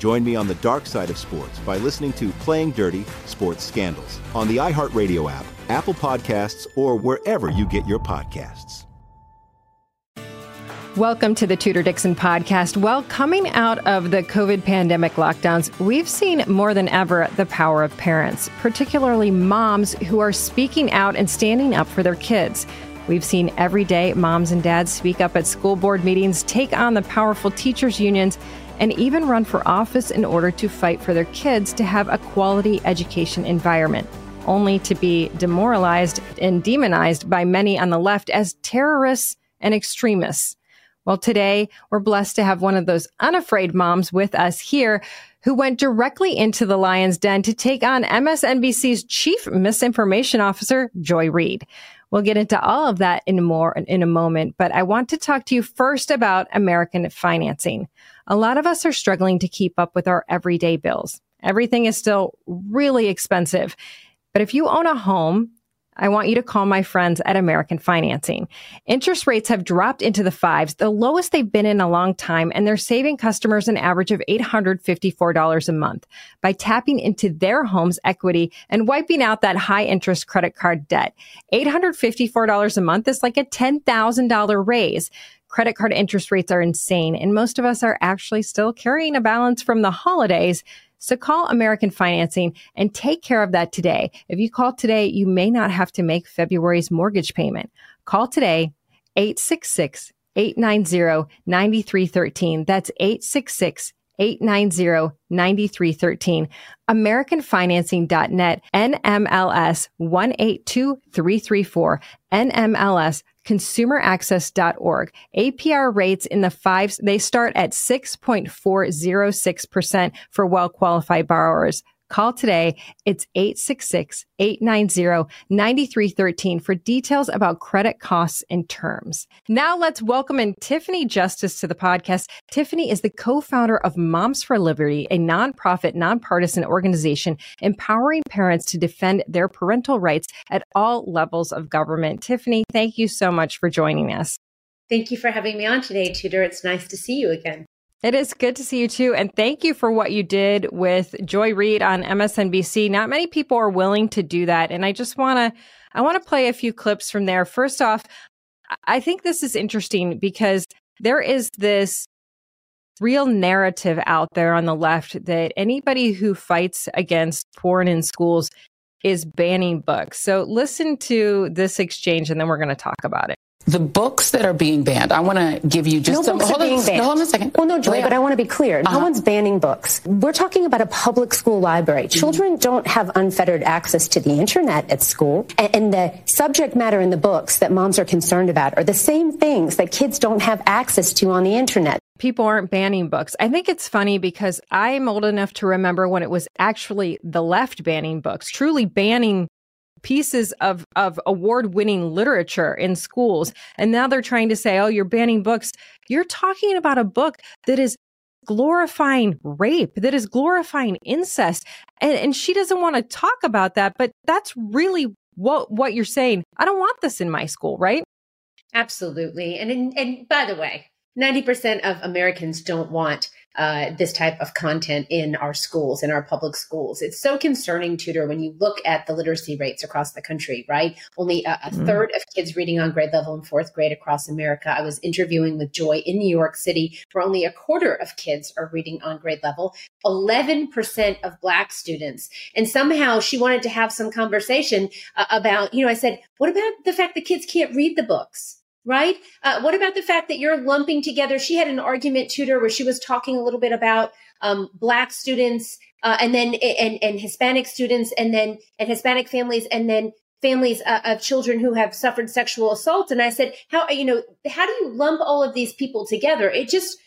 Join me on the dark side of sports by listening to Playing Dirty Sports Scandals on the iHeartRadio app Apple Podcasts, or wherever you get your podcasts. Welcome to the Tudor Dixon podcast. Well, coming out of the COVID pandemic lockdowns, we've seen more than ever the power of parents, particularly moms who are speaking out and standing up for their kids. We've seen every day moms and dads speak up at school board meetings, take on the powerful teachers' unions, and even run for office in order to fight for their kids to have a quality education environment only to be demoralized and demonized by many on the left as terrorists and extremists. Well, today we're blessed to have one of those unafraid moms with us here who went directly into the lion's den to take on MSNBC's chief misinformation officer, Joy Reid. We'll get into all of that in more in a moment, but I want to talk to you first about American financing. A lot of us are struggling to keep up with our everyday bills. Everything is still really expensive. But if you own a home, I want you to call my friends at American Financing. Interest rates have dropped into the fives, the lowest they've been in a long time, and they're saving customers an average of $854 a month by tapping into their home's equity and wiping out that high interest credit card debt. $854 a month is like a $10,000 raise. Credit card interest rates are insane, and most of us are actually still carrying a balance from the holidays. So call American Financing and take care of that today. If you call today, you may not have to make February's mortgage payment. Call today, 866 890 9313. That's 866 890 9313. AmericanFinancing.net, NMLS 182334, NMLS consumeraccess.org. APR rates in the fives, they start at 6.406% for well qualified borrowers. Call today. It's 866-890-9313 for details about credit costs and terms. Now let's welcome in Tiffany Justice to the podcast. Tiffany is the co-founder of Moms for Liberty, a nonprofit, nonpartisan organization empowering parents to defend their parental rights at all levels of government. Tiffany, thank you so much for joining us. Thank you for having me on today, Tudor. It's nice to see you again. It is good to see you too. And thank you for what you did with Joy Reid on MSNBC. Not many people are willing to do that. And I just want to, I want to play a few clips from there. First off, I think this is interesting because there is this real narrative out there on the left that anybody who fights against porn in schools is banning books. So listen to this exchange and then we're going to talk about it the books that are being banned, I want to give you just no some. Books hold, are being on, banned. No, hold on a second. Well, no, Joy, yeah. but I want to be clear. Uh-huh. No one's banning books. We're talking about a public school library. Mm-hmm. Children don't have unfettered access to the internet at school. And, and the subject matter in the books that moms are concerned about are the same things that kids don't have access to on the internet people aren't banning books. I think it's funny because I'm old enough to remember when it was actually the left banning books, truly banning pieces of, of award winning literature in schools. And now they're trying to say, oh, you're banning books. You're talking about a book that is glorifying rape, that is glorifying incest. And, and she doesn't want to talk about that, but that's really what what you're saying. I don't want this in my school, right? Absolutely. And and by the way, 90% of Americans don't want uh, this type of content in our schools, in our public schools. It's so concerning, Tudor, when you look at the literacy rates across the country, right? Only a, a mm. third of kids reading on grade level in fourth grade across America. I was interviewing with Joy in New York City, where only a quarter of kids are reading on grade level, 11% of Black students. And somehow she wanted to have some conversation uh, about, you know, I said, what about the fact that kids can't read the books? Right? Uh, what about the fact that you're lumping together? She had an argument Tudor where she was talking a little bit about um, black students uh, and then and and Hispanic students and then and Hispanic families and then families uh, of children who have suffered sexual assault. And I said, how you know how do you lump all of these people together? It just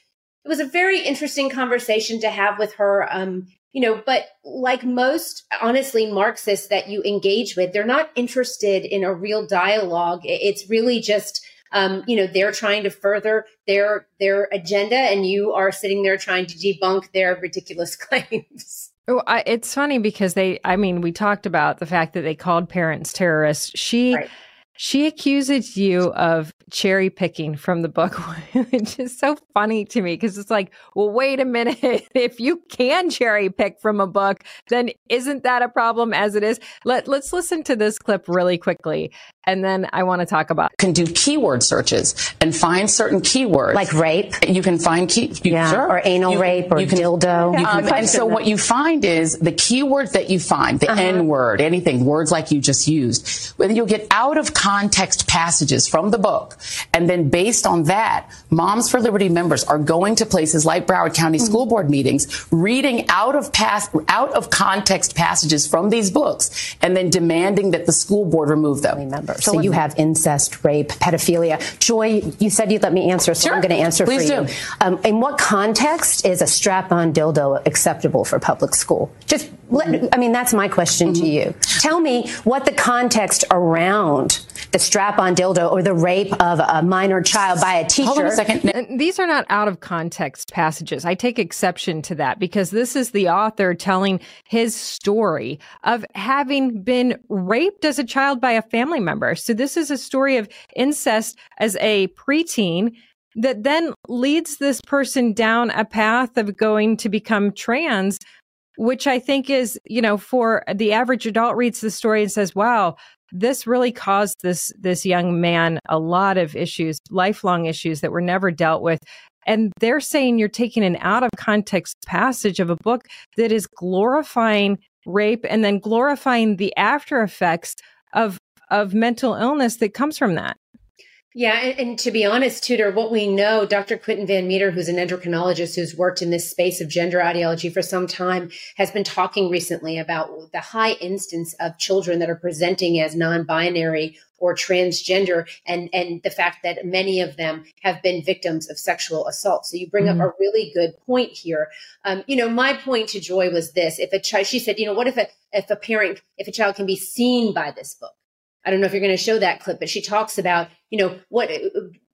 it was a very interesting conversation to have with her. Um, you know, but like most, honestly, Marxists that you engage with, they're not interested in a real dialogue. It's really just um, you know, they're trying to further their their agenda, and you are sitting there trying to debunk their ridiculous claims. Oh, I, it's funny because they, I mean, we talked about the fact that they called parents terrorists. She, right. She accuses you of cherry picking from the book, which is so funny to me because it's like, well, wait a minute. if you can cherry pick from a book, then isn't that a problem as it is? Let, let's listen to this clip really quickly. And then I want to talk about can do keyword searches and find certain keywords like rape. You can find key, you, yeah, sure. or anal you, rape or you can, dildo. You um, and so what you find is the keywords that you find, the uh-huh. N word, anything, words like you just used, when you'll get out of context passages from the book, and then based on that, Moms for Liberty members are going to places like Broward County mm-hmm. School Board meetings, reading out of pass out of context passages from these books, and then demanding that the school board remove them. Remember. So, so you have incest, rape, pedophilia. Joy, you said you'd let me answer, so sure. I'm going to answer Please for do. you. Um, in what context is a strap-on dildo acceptable for public school? Just, let, I mean, that's my question mm-hmm. to you. Tell me what the context around the strap-on dildo or the rape of a minor child by a teacher. Hold on a second. These are not out of context passages. I take exception to that because this is the author telling his story of having been raped as a child by a family member. So this is a story of incest as a preteen that then leads this person down a path of going to become trans which I think is, you know, for the average adult reads the story and says, wow, this really caused this this young man a lot of issues, lifelong issues that were never dealt with. And they're saying you're taking an out of context passage of a book that is glorifying rape and then glorifying the after effects of of mental illness that comes from that. Yeah, and, and, to be honest, Tudor, what we know, Dr. Quentin Van Meter, who's an endocrinologist who's worked in this space of gender ideology for some time, has been talking recently about the high instance of children that are presenting as non-binary or transgender, and and the fact that many of them have been victims of sexual assault. So you bring mm-hmm. up a really good point here. Um, you know, my point to Joy was this: if a child, she said, you know, what if a if a parent, if a child can be seen by this book? I don't know if you're going to show that clip, but she talks about, you know, what,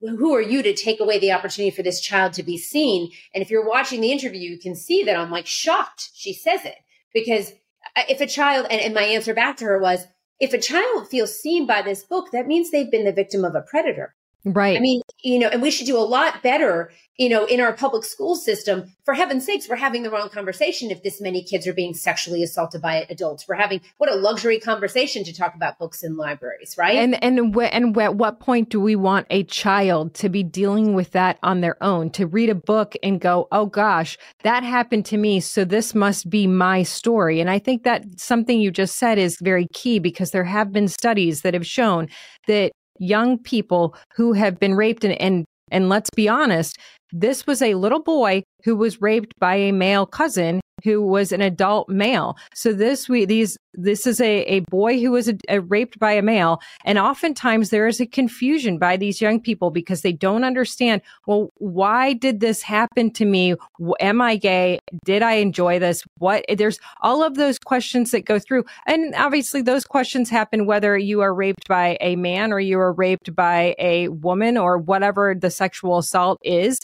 who are you to take away the opportunity for this child to be seen? And if you're watching the interview, you can see that I'm like shocked she says it because uh, if a child, and, and my answer back to her was, if a child feels seen by this book, that means they've been the victim of a predator. Right. I mean, you know, and we should do a lot better, you know, in our public school system. For heaven's sakes, we're having the wrong conversation if this many kids are being sexually assaulted by adults. We're having what a luxury conversation to talk about books in libraries, right? And and wh- and at what point do we want a child to be dealing with that on their own? To read a book and go, "Oh gosh, that happened to me, so this must be my story." And I think that something you just said is very key because there have been studies that have shown that young people who have been raped and, and and let's be honest, this was a little boy who was raped by a male cousin who was an adult male. So this we these this is a, a boy who was a, a raped by a male, and oftentimes there is a confusion by these young people because they don't understand. Well, why did this happen to me? Am I gay? Did I enjoy this? What? There's all of those questions that go through, and obviously those questions happen whether you are raped by a man or you are raped by a woman or whatever the sexual assault is.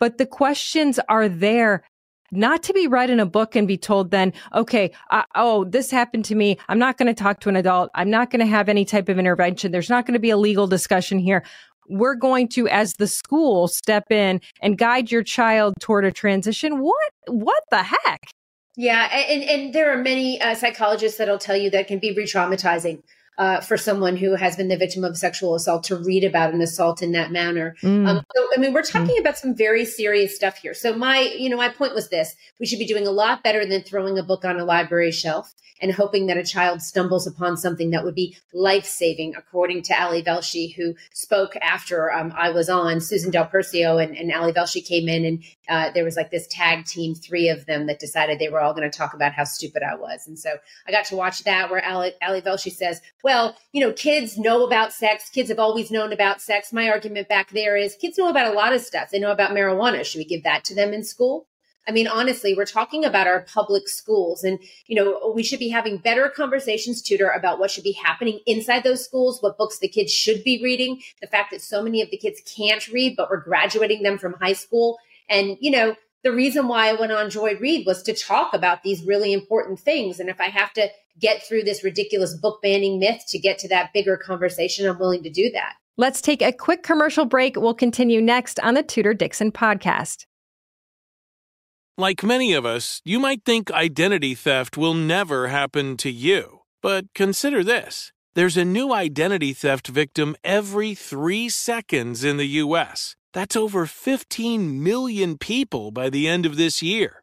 But the questions are there not to be read in a book and be told then, okay, uh, oh, this happened to me. I'm not going to talk to an adult. I'm not going to have any type of intervention. There's not going to be a legal discussion here. We're going to, as the school, step in and guide your child toward a transition. What? What the heck? Yeah, and and there are many uh, psychologists that'll tell you that can be re-traumatizing uh, for someone who has been the victim of sexual assault to read about an assault in that manner. Mm. Um, so, I mean, we're talking mm. about some very serious stuff here. So, my, you know, my point was this: we should be doing a lot better than throwing a book on a library shelf and hoping that a child stumbles upon something that would be life saving, according to Ali Velshi, who spoke after um, I was on. Susan Del Percio and, and Ali Velshi came in, and uh, there was like this tag team, three of them that decided they were all going to talk about how stupid I was. And so I got to watch that where Ali, Ali Velshi says, well, you know, kids know about sex. Kids have always known about sex. My argument back there is kids know about a lot of stuff. They know about marijuana. Should we give that to them in school? I mean, honestly, we're talking about our public schools and, you know, we should be having better conversations, Tudor, about what should be happening inside those schools, what books the kids should be reading, the fact that so many of the kids can't read, but we're graduating them from high school. And, you know, the reason why I went on Joy Reid was to talk about these really important things. And if I have to get through this ridiculous book banning myth to get to that bigger conversation, I'm willing to do that. Let's take a quick commercial break. We'll continue next on the Tudor Dixon podcast. Like many of us, you might think identity theft will never happen to you. But consider this there's a new identity theft victim every three seconds in the U.S. That's over 15 million people by the end of this year,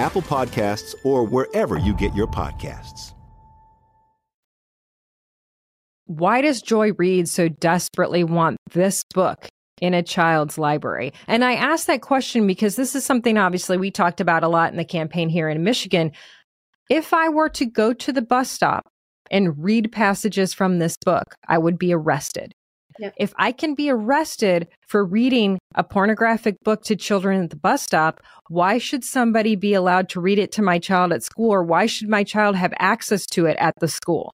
Apple Podcasts, or wherever you get your podcasts why does Joy Reid so desperately want this book in a child's library? And I asked that question because this is something obviously we talked about a lot in the campaign here in Michigan. If I were to go to the bus stop and read passages from this book, I would be arrested. Yeah. If I can be arrested for reading a pornographic book to children at the bus stop, why should somebody be allowed to read it to my child at school or why should my child have access to it at the school?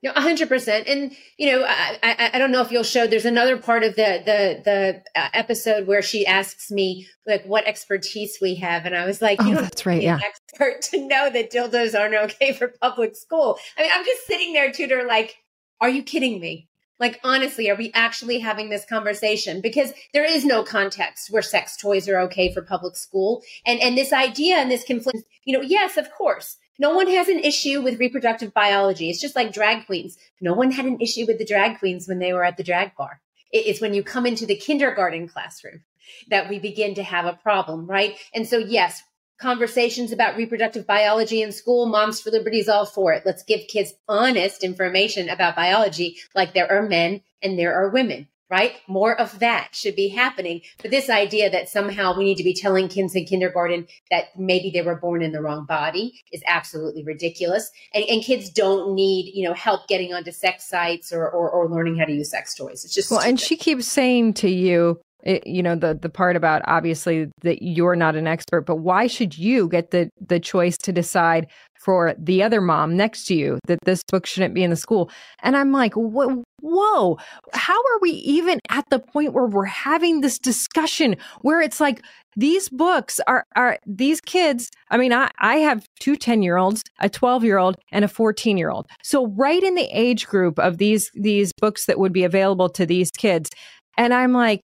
No, hundred percent. And you know, I, I, I don't know if you'll show. There's another part of the the the uh, episode where she asks me like what expertise we have, and I was like, "Oh, that's right, yeah." Expert to know that dildos aren't okay for public school. I mean, I'm just sitting there, Tudor, like, "Are you kidding me?" Like, honestly, are we actually having this conversation? Because there is no context where sex toys are okay for public school, and and this idea and this conflict. You know, yes, of course no one has an issue with reproductive biology. It's just like drag queens. No one had an issue with the drag queens when they were at the drag bar. It's when you come into the kindergarten classroom that we begin to have a problem, right? And so, yes, conversations about reproductive biology in school. Moms for Liberty is all for it. Let's give kids honest information about biology, like there are men and there are women right? More of that should be happening. But this idea that somehow we need to be telling kids in kindergarten that maybe they were born in the wrong body is absolutely ridiculous. And, and kids don't need, you know, help getting onto sex sites or, or, or learning how to use sex toys. It's just well, stupid. and she keeps saying to you, it, you know the the part about obviously that you're not an expert but why should you get the the choice to decide for the other mom next to you that this book shouldn't be in the school. And I'm like, whoa, whoa, how are we even at the point where we're having this discussion where it's like, these books are, are these kids. I mean, I, I have two 10 year olds, a 12 year old and a 14 year old. So right in the age group of these, these books that would be available to these kids. And I'm like,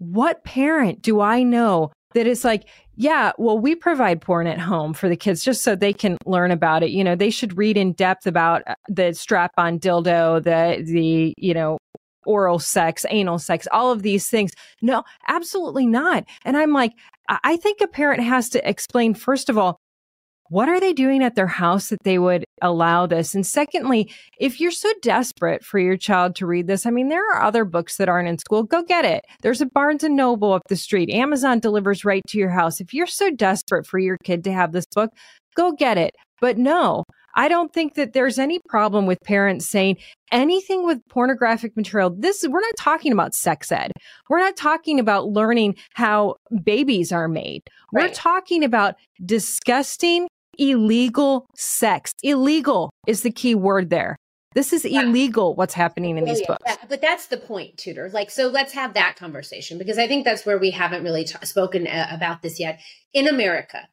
what parent do I know that is like, yeah, well, we provide porn at home for the kids just so they can learn about it. You know, they should read in depth about uh, the strap on dildo, the, the, you know, oral sex, anal sex, all of these things. No, absolutely not. And I'm like, I think a parent has to explain, first of all, what are they doing at their house that they would allow this? And secondly, if you're so desperate for your child to read this, I mean, there are other books that aren't in school. Go get it. There's a Barnes and Noble up the street. Amazon delivers right to your house. If you're so desperate for your kid to have this book, go get it. But no, I don't think that there's any problem with parents saying anything with pornographic material. This we're not talking about sex ed. We're not talking about learning how babies are made. Right. We're talking about disgusting illegal sex. Illegal is the key word there. This is illegal what's happening in these books. but that's the point, Tudor. Like, so let's have that conversation because I think that's where we haven't really t- spoken a- uh, about this yet. In America,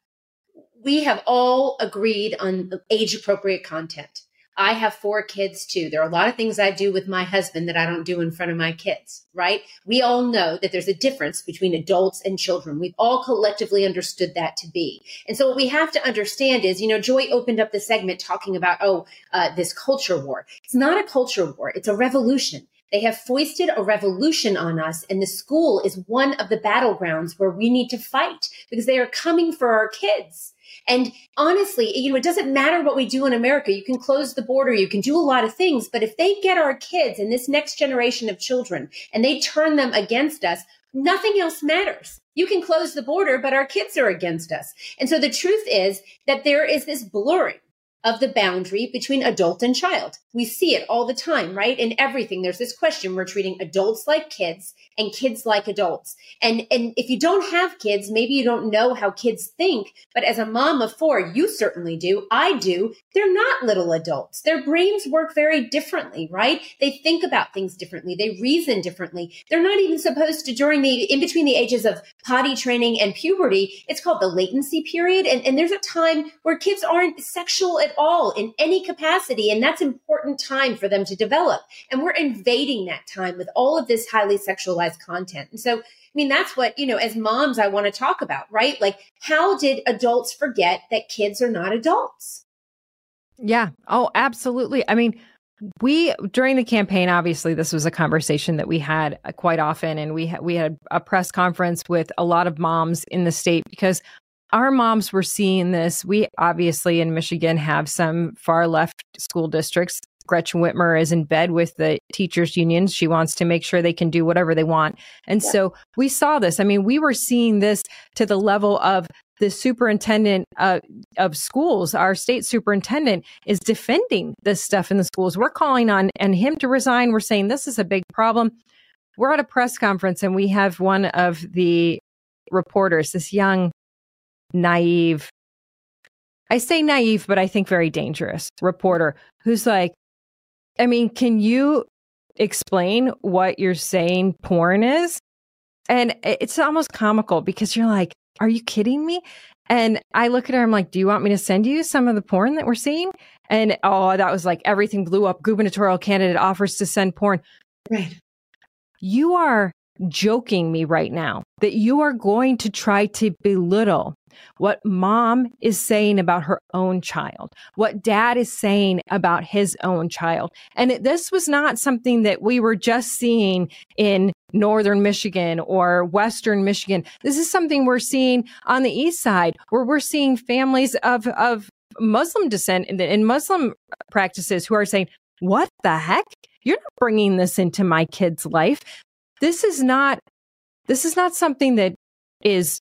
we have all agreed on age appropriate content. I have four kids too. There are a lot of things I do with my husband that I don't do in front of my kids, right? We all know that there's a difference between adults and children. We've all collectively understood that to be. And so what we have to understand is, you know, Joy opened up the segment talking about, oh, uh, this culture war. It's not a culture war. It's a revolution. They have foisted a revolution on us, and the school is one of the battlegrounds where we need to fight because they are coming for our kids. And honestly, you know, it doesn't matter what we do in America. You can close the border, you can do a lot of things, but if they get our kids and this next generation of children and they turn them against us, nothing else matters. You can close the border, but our kids are against us. And so the truth is that there is this blurring of the boundary between adult and child. We see it all the time, right? In everything, there's this question. We're treating adults like kids and kids like adults. And, and if you don't have kids, maybe you don't know how kids think. But as a mom of four, you certainly do. I do. They're not little adults. Their brains work very differently, right? They think about things differently. They reason differently. They're not even supposed to during the, in between the ages of potty training and puberty. It's called the latency period. And, and there's a time where kids aren't sexual at all in any capacity. And that's important time for them to develop. And we're invading that time with all of this highly sexualized content. And so, I mean, that's what, you know, as moms, I want to talk about, right? Like, how did adults forget that kids are not adults? Yeah. Oh, absolutely. I mean, we during the campaign obviously this was a conversation that we had uh, quite often and we had we had a press conference with a lot of moms in the state because our moms were seeing this we obviously in Michigan have some far left school districts Gretchen Whitmer is in bed with the teachers unions. She wants to make sure they can do whatever they want. And yeah. so we saw this. I mean, we were seeing this to the level of the superintendent uh, of schools, our state superintendent, is defending this stuff in the schools. We're calling on and him to resign. We're saying this is a big problem. We're at a press conference and we have one of the reporters, this young, naive, I say naive, but I think very dangerous reporter who's like, I mean, can you explain what you're saying porn is? And it's almost comical because you're like, are you kidding me? And I look at her, I'm like, do you want me to send you some of the porn that we're seeing? And oh, that was like everything blew up. Gubernatorial candidate offers to send porn. Right. You are joking me right now that you are going to try to belittle what mom is saying about her own child, what dad is saying about his own child. And this was not something that we were just seeing in northern Michigan or western Michigan. This is something we're seeing on the east side where we're seeing families of, of Muslim descent and Muslim practices who are saying, what the heck? You're not bringing this into my kid's life. This is not, this is not something that is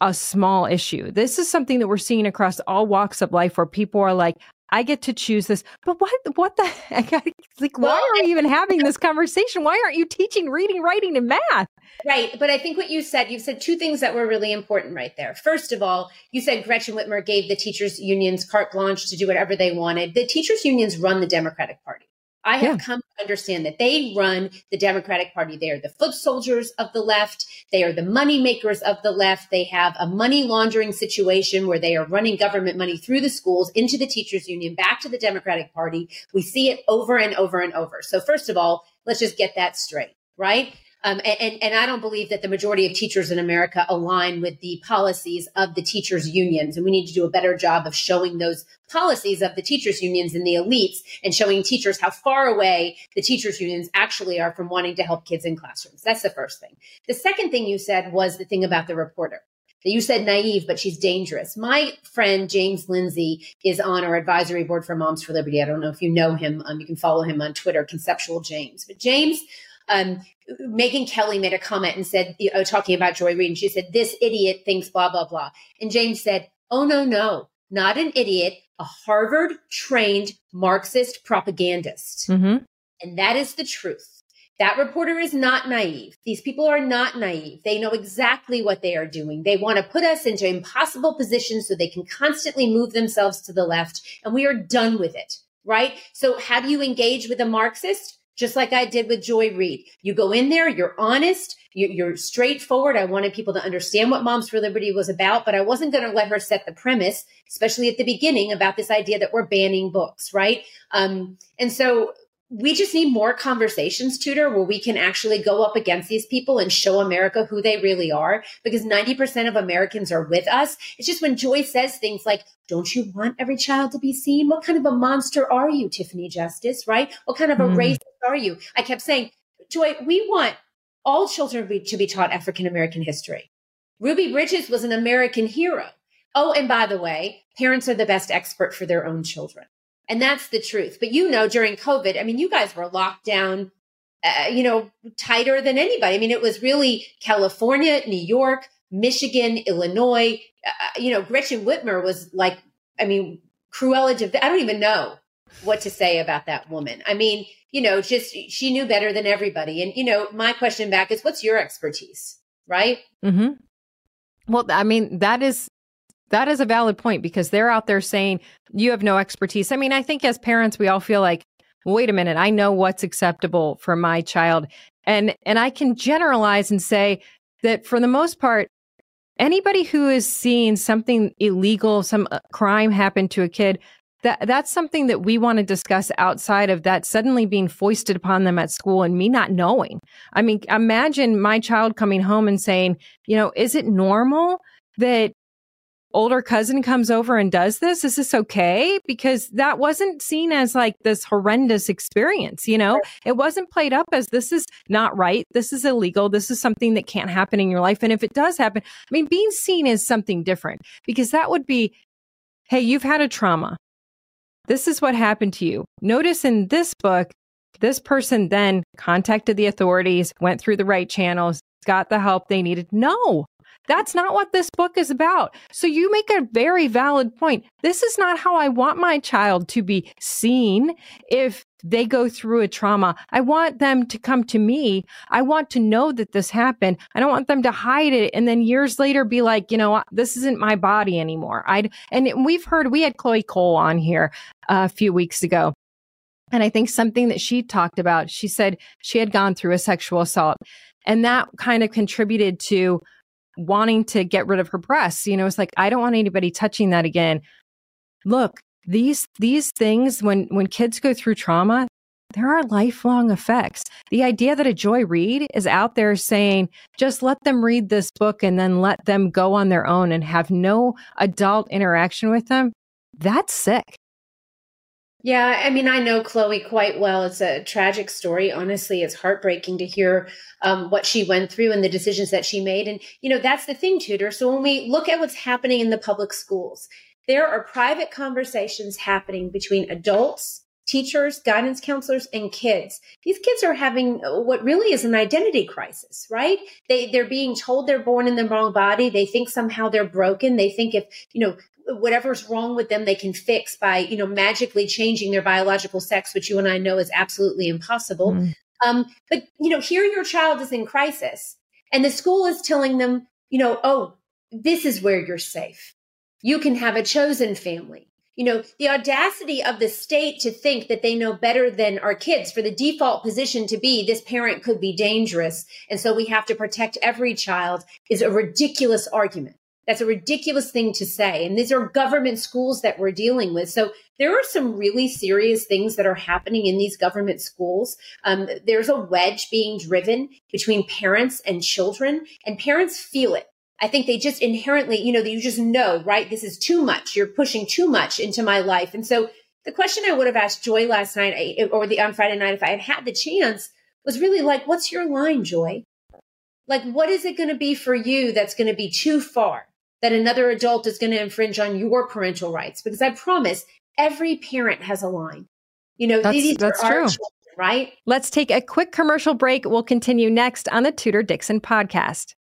a small issue. This is something that we're seeing across all walks of life where people are like, I get to choose this. But what what the heck? Like, why are we even having this conversation? Why aren't you teaching reading, writing, and math? Right. But I think what you said, you've said two things that were really important right there. First of all, you said Gretchen Whitmer gave the teachers unions carte blanche to do whatever they wanted. The teachers unions run the Democratic Party. I have yeah. come to understand that they run the Democratic Party. They are the foot soldiers of the left. They are the money makers of the left. They have a money laundering situation where they are running government money through the schools into the teachers union, back to the Democratic Party. We see it over and over and over. So first of all, let's just get that straight, right? Um, and, and I don't believe that the majority of teachers in America align with the policies of the teachers' unions. And we need to do a better job of showing those policies of the teachers' unions and the elites and showing teachers how far away the teachers' unions actually are from wanting to help kids in classrooms. That's the first thing. The second thing you said was the thing about the reporter. You said naive, but she's dangerous. My friend James Lindsay is on our advisory board for Moms for Liberty. I don't know if you know him. Um, you can follow him on Twitter, Conceptual James. But James um, Megyn Kelly made a comment and said, you know, talking about Joy Reid, and she said, This idiot thinks blah, blah, blah. And James said, Oh, no, no, not an idiot, a Harvard trained Marxist propagandist. Mm-hmm. And that is the truth. That reporter is not naive. These people are not naive. They know exactly what they are doing. They want to put us into impossible positions so they can constantly move themselves to the left. And we are done with it, right? So how do you engage with a Marxist? Just like I did with Joy Reid. You go in there, you're honest, you're straightforward. I wanted people to understand what Moms for Liberty was about, but I wasn't going to let her set the premise, especially at the beginning, about this idea that we're banning books, right? Um, and so we just need more conversations, Tudor, where we can actually go up against these people and show America who they really are. Because 90% of Americans are with us. It's just when Joy says things like, don't you want every child to be seen? What kind of a monster are you, Tiffany Justice, right? What kind of a mm. racist are you? I kept saying, Joy, we want all children to be taught African American history. Ruby Bridges was an American hero. Oh, and by the way, parents are the best expert for their own children. And that's the truth. But you know, during COVID, I mean, you guys were locked down, uh, you know, tighter than anybody. I mean, it was really California, New York, Michigan, Illinois. Uh, you know, Gretchen Whitmer was like, I mean, Cruella de I don't even know what to say about that woman. I mean, you know, just she knew better than everybody. And, you know, my question back is what's your expertise? Right? Mm-hmm. Well, I mean, that is that is a valid point because they're out there saying you have no expertise. I mean, I think as parents, we all feel like, wait a minute, I know what's acceptable for my child. And and I can generalize and say that for the most part, anybody who is seeing something illegal, some uh, crime happen to a kid, that that's something that we want to discuss outside of that suddenly being foisted upon them at school and me not knowing. I mean, imagine my child coming home and saying, you know, is it normal that older cousin comes over and does this? Is this okay? Because that wasn't seen as like this horrendous experience, you know? It wasn't played up as this is not right. This is illegal. This is something that can't happen in your life. And if it does happen, I mean, being seen as something different because that would be, hey, you've had a trauma. This is what happened to you. Notice in this book, this person then contacted the authorities, went through the right channels, got the help they needed. No, that's not what this book is about. So you make a very valid point. This is not how I want my child to be seen if they go through a trauma. I want them to come to me. I want to know that this happened. I don't want them to hide it and then years later be like, you know, this isn't my body anymore. I and we've heard we had Chloe Cole on here uh, a few weeks ago. And I think something that she talked about, she said she had gone through a sexual assault and that kind of contributed to wanting to get rid of her breasts. You know, it's like, I don't want anybody touching that again. Look, these these things when when kids go through trauma there are lifelong effects. The idea that a Joy Reid is out there saying, just let them read this book and then let them go on their own and have no adult interaction with them, that's sick. Yeah, I mean, I know Chloe quite well. It's a tragic story. Honestly, it's heartbreaking to hear um, what she went through and the decisions that she made. And, you know, that's the thing, Tudor. So when we look at what's happening in the public schools, there are private conversations happening between adults, teachers, guidance counselors, and kids. These kids are having what really is an identity crisis, right? They, they're being told they're born in the wrong body. They think somehow they're broken. They think if, you know, whatever's wrong with them they can fix by you know magically changing their biological sex which you and i know is absolutely impossible. Mm. um, but you know here your child is in crisis and the school is telling them you know oh this is where you're safe. You can have a chosen family. You know the audacity of the state to think that they know better than our kids for the default position to be this parent could be dangerous and so we have to protect every child is a ridiculous argument that's a ridiculous thing to say. And these are government schools that we're dealing with. So there are some really serious things that are happening in these government schools. Um, there's a wedge being driven between parents and children, and parents feel it. I think they just inherently, you know, you just know, right? This is too much. You're pushing too much into my life. And so the question I would have asked Joy last night or the on Friday night if I had had the chance was really like, what's your line, Joy? Like, what is it going to be for you that's going to be too far? That another adult is going to infringe on your parental rights because I promise every parent has a line. You know, that's, these that's are true. our children, right? Let's take a quick commercial break. We'll continue next on the Tudor Dixon podcast.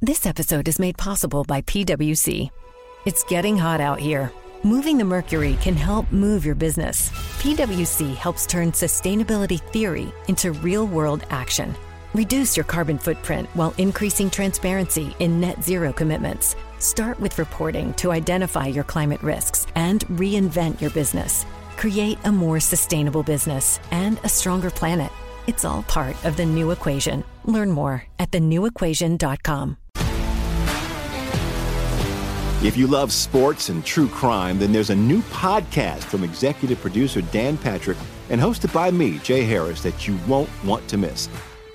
This episode is made possible by PwC. It's getting hot out here. Moving the mercury can help move your business. PwC helps turn sustainability theory into real world action Reduce your carbon footprint while increasing transparency in net zero commitments. Start with reporting to identify your climate risks and reinvent your business. Create a more sustainable business and a stronger planet. It's all part of the new equation. Learn more at thenewequation.com. If you love sports and true crime, then there's a new podcast from executive producer Dan Patrick and hosted by me, Jay Harris, that you won't want to miss.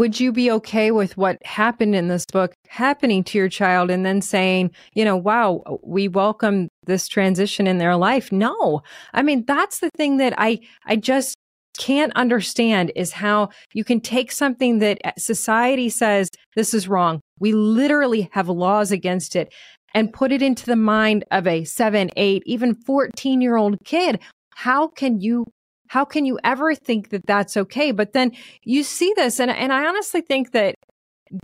Would you be okay with what happened in this book happening to your child and then saying, you know, wow, we welcome this transition in their life? No. I mean, that's the thing that I, I just can't understand is how you can take something that eh, society says this is wrong. We literally have laws against it and put it into the mind of a seven, eight, even 14 year old kid. How can you how can you ever think that that's okay? But then you see this, and, and I honestly think that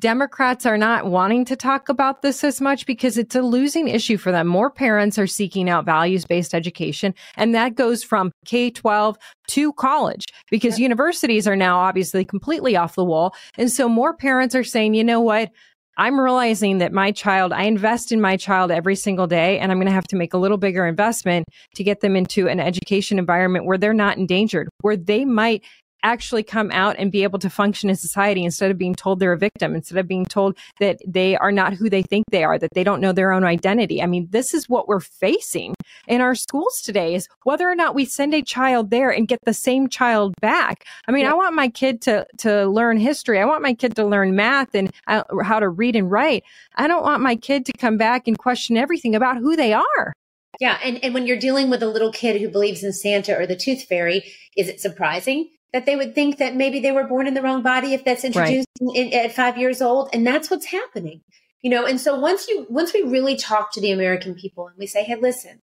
Democrats are not wanting to talk about this as much because it's a losing issue for them. More parents are seeking out values based education, and that goes from K 12 to college because universities are now obviously completely off the wall. And so more parents are saying, you know what? I'm realizing that my child, I invest in my child every single day, and I'm going to have to make a little bigger investment to get them into an education environment where they're not endangered, where they might actually come out and be able to function in society instead of being told they're a victim, instead of being told that they are not who they think they are, that they don't know their own identity. I mean, this is what we're facing in our schools today is whether or not we send a child there and get the same child back. I mean, yeah. I want my kid to, to learn history. I want my kid to learn math and uh, how to read and write. I don't want my kid to come back and question everything about who they are. Yeah. And, and when you're dealing with a little kid who believes in Santa or the tooth fairy, is it surprising that they would think that maybe they were born in the wrong body if that's introduced right. in, at five years old? And that's what's happening. You know, and so once you, once we really talk to the American people and we say, Hey, listen,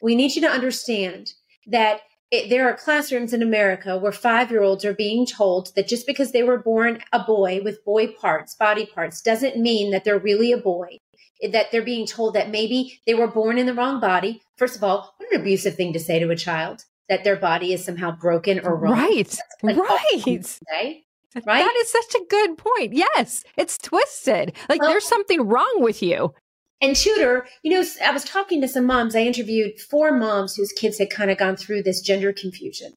we need you to understand that it, there are classrooms in America where five year olds are being told that just because they were born a boy with boy parts, body parts, doesn't mean that they're really a boy that they're being told that maybe they were born in the wrong body. First of all, what an abusive thing to say to a child that their body is somehow broken or wrong. Right. Right. Right? That is such a good point. Yes, it's twisted. Like well, there's something wrong with you. And Tudor, you know, I was talking to some moms. I interviewed four moms whose kids had kind of gone through this gender confusion.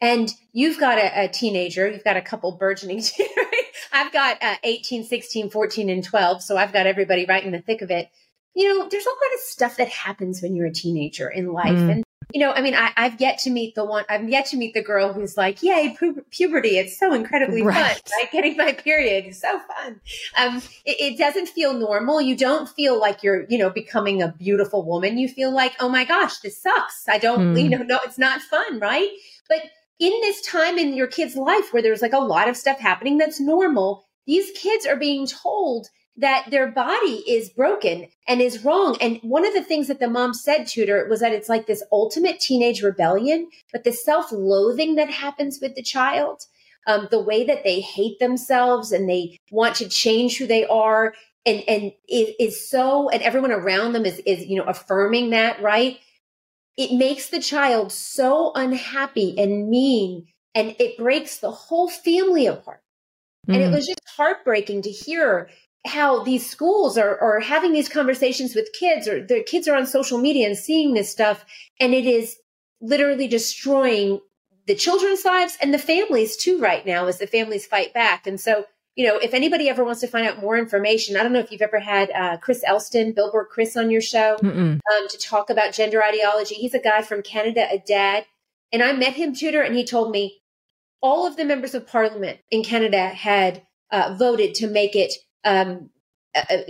And you've got a, a teenager, you've got a couple burgeoning I've got uh, 18, 16, 14, and 12. So I've got everybody right in the thick of it. You know, there's a lot of stuff that happens when you're a teenager in life. Mm. And, you know, I mean, I, have yet to meet the one, I've yet to meet the girl who's like, yay, pu- puberty. It's so incredibly right. fun. Right? Getting my period is so fun. Um, it, it doesn't feel normal. You don't feel like you're, you know, becoming a beautiful woman. You feel like, oh my gosh, this sucks. I don't, mm. you know, no, it's not fun. Right. But in this time in your kid's life where there's like a lot of stuff happening that's normal, these kids are being told that their body is broken and is wrong. And one of the things that the mom said Tudor was that it's like this ultimate teenage rebellion, but the self loathing that happens with the child, um, the way that they hate themselves and they want to change who they are and, and is, is so, and everyone around them is, is, you know, affirming that, right? it makes the child so unhappy and mean and it breaks the whole family apart. And it mm. was just heartbreaking to hear how these schools are, are having these conversations with kids or their kids are on social media and seeing this stuff. And it is literally destroying the children's lives and the families too right now as the families fight back. And so you know, if anybody ever wants to find out more information, I don't know if you've ever had uh, Chris Elston, Billboard Chris, on your show um, to talk about gender ideology. He's a guy from Canada, a dad. And I met him, Tudor, and he told me all of the members of parliament in Canada had uh, voted to make it um,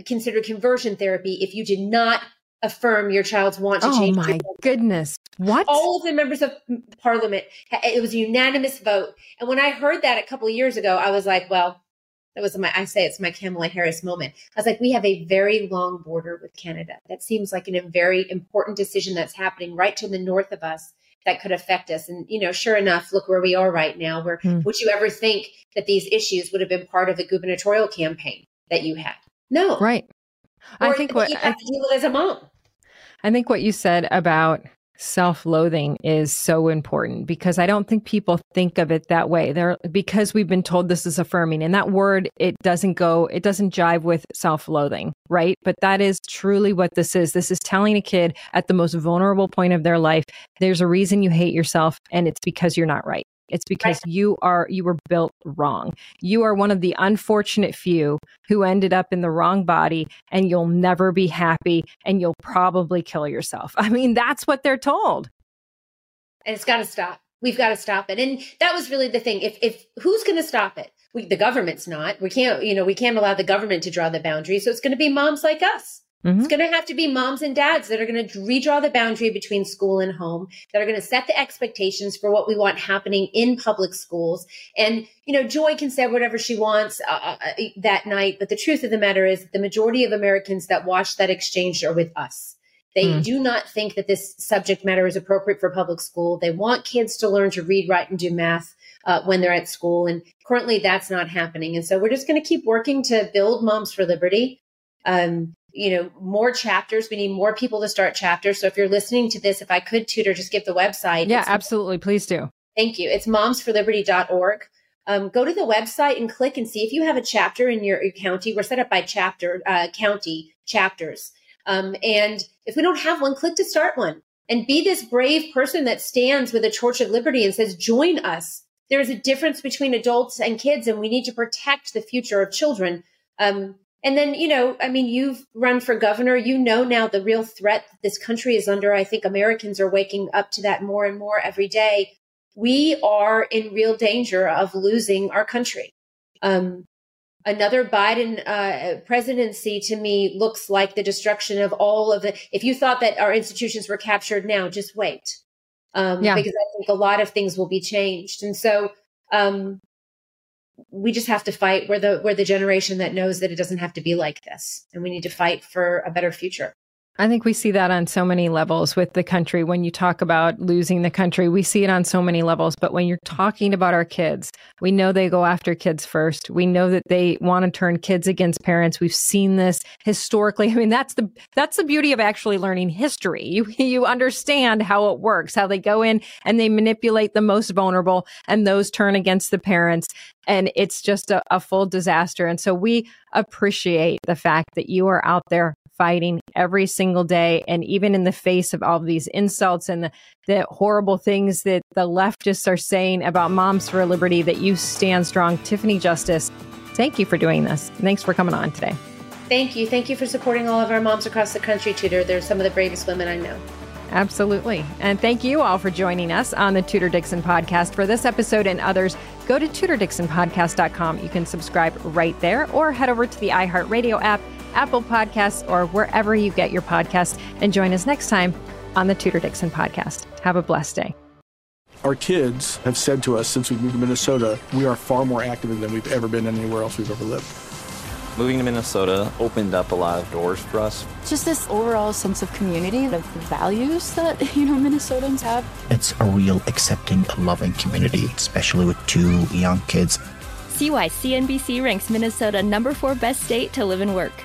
considered conversion therapy if you did not affirm your child's want to oh change. Oh my goodness. What? All of the members of parliament, it was a unanimous vote. And when I heard that a couple of years ago, I was like, well, that was my, I say it's my Kamala Harris moment. I was like, we have a very long border with Canada. That seems like a very important decision that's happening right to the north of us that could affect us. And, you know, sure enough, look where we are right now. Where mm. would you ever think that these issues would have been part of a gubernatorial campaign that you had? No. Right. Or I think what you have I, to deal with as a mom. I think what you said about self loathing is so important because I don't think people think of it that way. They're because we've been told this is affirming and that word, it doesn't go, it doesn't jive with self loathing, right? But that is truly what this is. This is telling a kid at the most vulnerable point of their life, there's a reason you hate yourself and it's because you're not right. It's because right. you are you were built wrong. You are one of the unfortunate few who ended up in the wrong body and you'll never be happy and you'll probably kill yourself. I mean, that's what they're told. And it's got to stop. We've got to stop it. And that was really the thing. If if who's going to stop it? We, the government's not. We can't, you know, we can't allow the government to draw the boundary. So it's going to be moms like us Mm-hmm. It's going to have to be moms and dads that are going to redraw the boundary between school and home, that are going to set the expectations for what we want happening in public schools. And, you know, Joy can say whatever she wants uh, uh, uh, that night. But the truth of the matter is the majority of Americans that watch that exchange are with us. They mm. do not think that this subject matter is appropriate for public school. They want kids to learn to read, write, and do math. Uh, when they're at school. And currently that's not happening. And so we're just going to keep working to build Moms for Liberty. Um, you know, more chapters. We need more people to start chapters. So if you're listening to this, if I could Tudor just give the website. Yeah, absolutely. Please do. Thank you. It's momsforliberty.org. Um, go to the website and click and see if you have a chapter in your, your county. We're set up by chapter, uh, county chapters. Um, and if we don't have one, click to start one and be this brave person that stands with a torch of liberty and says, join us there's a difference between adults and kids, and we need to protect the future of children. Um, and then, you know, I mean, you've run for governor. You know now the real threat that this country is under. I think Americans are waking up to that more and more every day. We are in real danger of losing our country. Um, another Biden uh, presidency to me looks like the destruction of all of the. If you thought that our institutions were captured now, just wait. Um, yeah. Because I think a lot of things will be changed. And so um, we just have to fight. We're the, we're the generation that knows that it doesn't have to be like this. And we need to fight for a better future. I think we see that on so many levels with the country. When you talk about losing the country, we see it on so many levels. But when you're talking about our kids, we know they go after kids first. We know that they want to turn kids against parents. We've seen this historically. I mean, that's the that's the beauty of actually learning history. You you understand how it works, how they go in and they manipulate the most vulnerable, and those turn against the parents and it's just a, a, full disaster. And so we appreciate the fact that you are out there fighting every single day. And even in the face of all of these insults and the, the horrible things that the leftists are saying about Moms for Liberty, that you stand strong. Tiffany Justice, thank you for doing this. Thanks for coming on today. Thank you. Thank you for supporting all of our moms across the country, Tudor. They're some of the bravest women I know. Absolutely. And thank you all for joining us on the Tudor Dixon podcast. For this episode and others, go to tudordixonpodcast.com. You can subscribe right there or head over to the iHeartRadio app Apple Podcasts, or wherever you get your podcasts. And join us next time on the Tudor Dixon podcast. Have a blessed day. Our kids have said to us since we moved to Minnesota, we are far more active than we've ever been anywhere else we've ever lived. Moving to Minnesota opened up a lot of doors for us. Just this overall sense of community, of the values that, you know, Minnesotans have. It's a real accepting, loving community, especially with two young kids. See why CNBC ranks Minnesota number four best state to live and work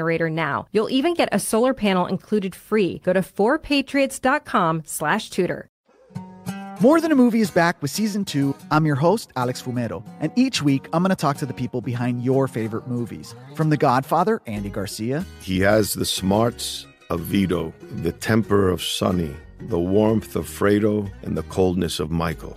generator now. You'll even get a solar panel included free. Go to 4patriots.com slash Tudor. More Than a Movie is back with season two. I'm your host, Alex Fumero, and each week I'm going to talk to the people behind your favorite movies. From The Godfather, Andy Garcia. He has the smarts of Vito, the temper of Sonny, the warmth of Fredo, and the coldness of Michael